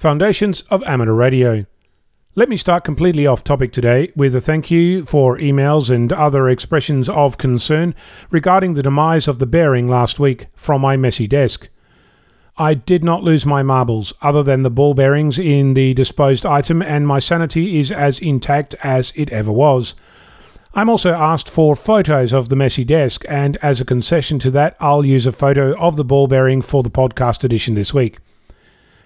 Foundations of Amateur Radio. Let me start completely off topic today with a thank you for emails and other expressions of concern regarding the demise of the bearing last week from my messy desk. I did not lose my marbles, other than the ball bearings in the disposed item, and my sanity is as intact as it ever was. I'm also asked for photos of the messy desk, and as a concession to that, I'll use a photo of the ball bearing for the podcast edition this week.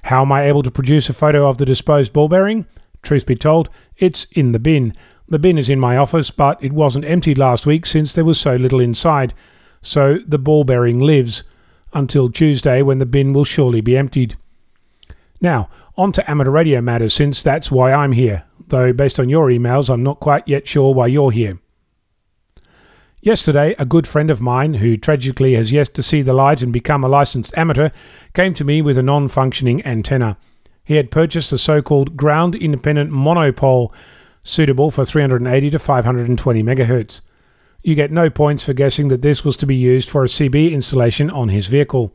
How am I able to produce a photo of the disposed ball bearing? Truth be told, it's in the bin. The bin is in my office, but it wasn't emptied last week since there was so little inside. So the ball bearing lives until Tuesday when the bin will surely be emptied. Now, on to amateur radio matters since that's why I'm here, though based on your emails, I'm not quite yet sure why you're here. Yesterday, a good friend of mine, who tragically has yet to see the light and become a licensed amateur, came to me with a non functioning antenna. He had purchased a so called ground independent monopole, suitable for 380 to 520 MHz. You get no points for guessing that this was to be used for a CB installation on his vehicle.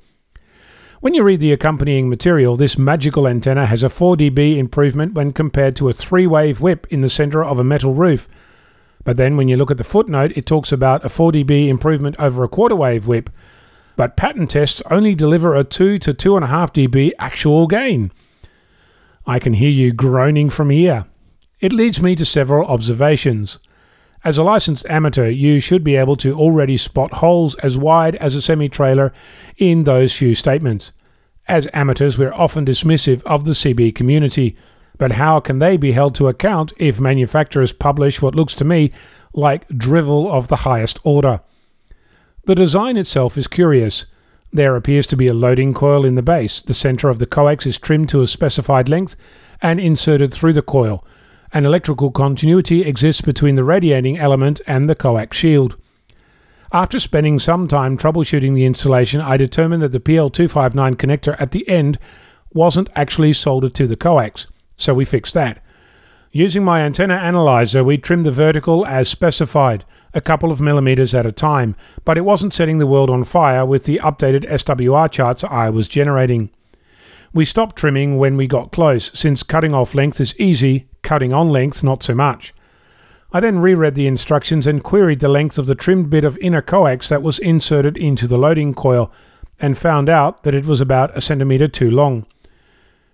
When you read the accompanying material, this magical antenna has a 4 dB improvement when compared to a three wave whip in the center of a metal roof but then when you look at the footnote, it talks about a 4 dB improvement over a quarter wave whip. But pattern tests only deliver a 2 to 2.5 dB actual gain. I can hear you groaning from here. It leads me to several observations. As a licensed amateur, you should be able to already spot holes as wide as a semi trailer in those few statements. As amateurs, we're often dismissive of the CB community, but how can they be held to account if manufacturers publish what looks to me like drivel of the highest order? The design itself is curious. There appears to be a loading coil in the base. The center of the coax is trimmed to a specified length and inserted through the coil. An electrical continuity exists between the radiating element and the coax shield. After spending some time troubleshooting the installation, I determined that the PL259 connector at the end wasn't actually soldered to the coax. So we fixed that. Using my antenna analyzer, we trimmed the vertical as specified, a couple of millimeters at a time, but it wasn't setting the world on fire with the updated SWR charts I was generating. We stopped trimming when we got close, since cutting off length is easy, cutting on length not so much. I then reread the instructions and queried the length of the trimmed bit of inner coax that was inserted into the loading coil, and found out that it was about a centimeter too long.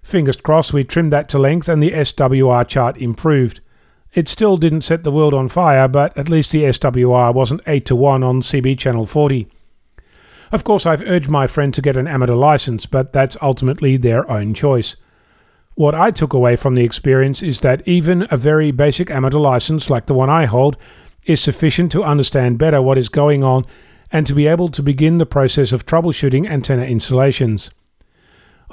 Fingers crossed we trimmed that to length and the SWR chart improved. It still didn't set the world on fire, but at least the SWR wasn't 8 to 1 on CB channel 40. Of course, I've urged my friend to get an amateur license, but that's ultimately their own choice. What I took away from the experience is that even a very basic amateur license like the one I hold is sufficient to understand better what is going on and to be able to begin the process of troubleshooting antenna installations.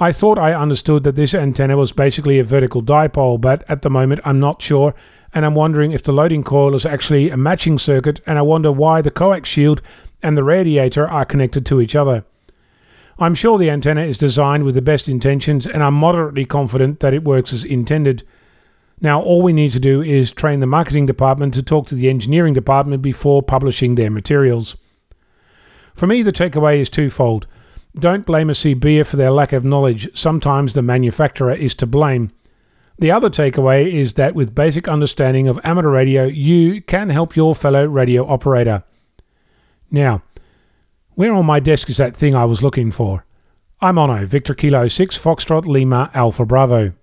I thought I understood that this antenna was basically a vertical dipole, but at the moment I'm not sure, and I'm wondering if the loading coil is actually a matching circuit, and I wonder why the coax shield and the radiator are connected to each other. I'm sure the antenna is designed with the best intentions, and I'm moderately confident that it works as intended. Now, all we need to do is train the marketing department to talk to the engineering department before publishing their materials. For me, the takeaway is twofold. Don't blame a CBer for their lack of knowledge. Sometimes the manufacturer is to blame. The other takeaway is that with basic understanding of amateur radio, you can help your fellow radio operator. Now, where on my desk is that thing I was looking for? I'm Onno, Victor Kilo 6 Foxtrot Lima Alpha Bravo.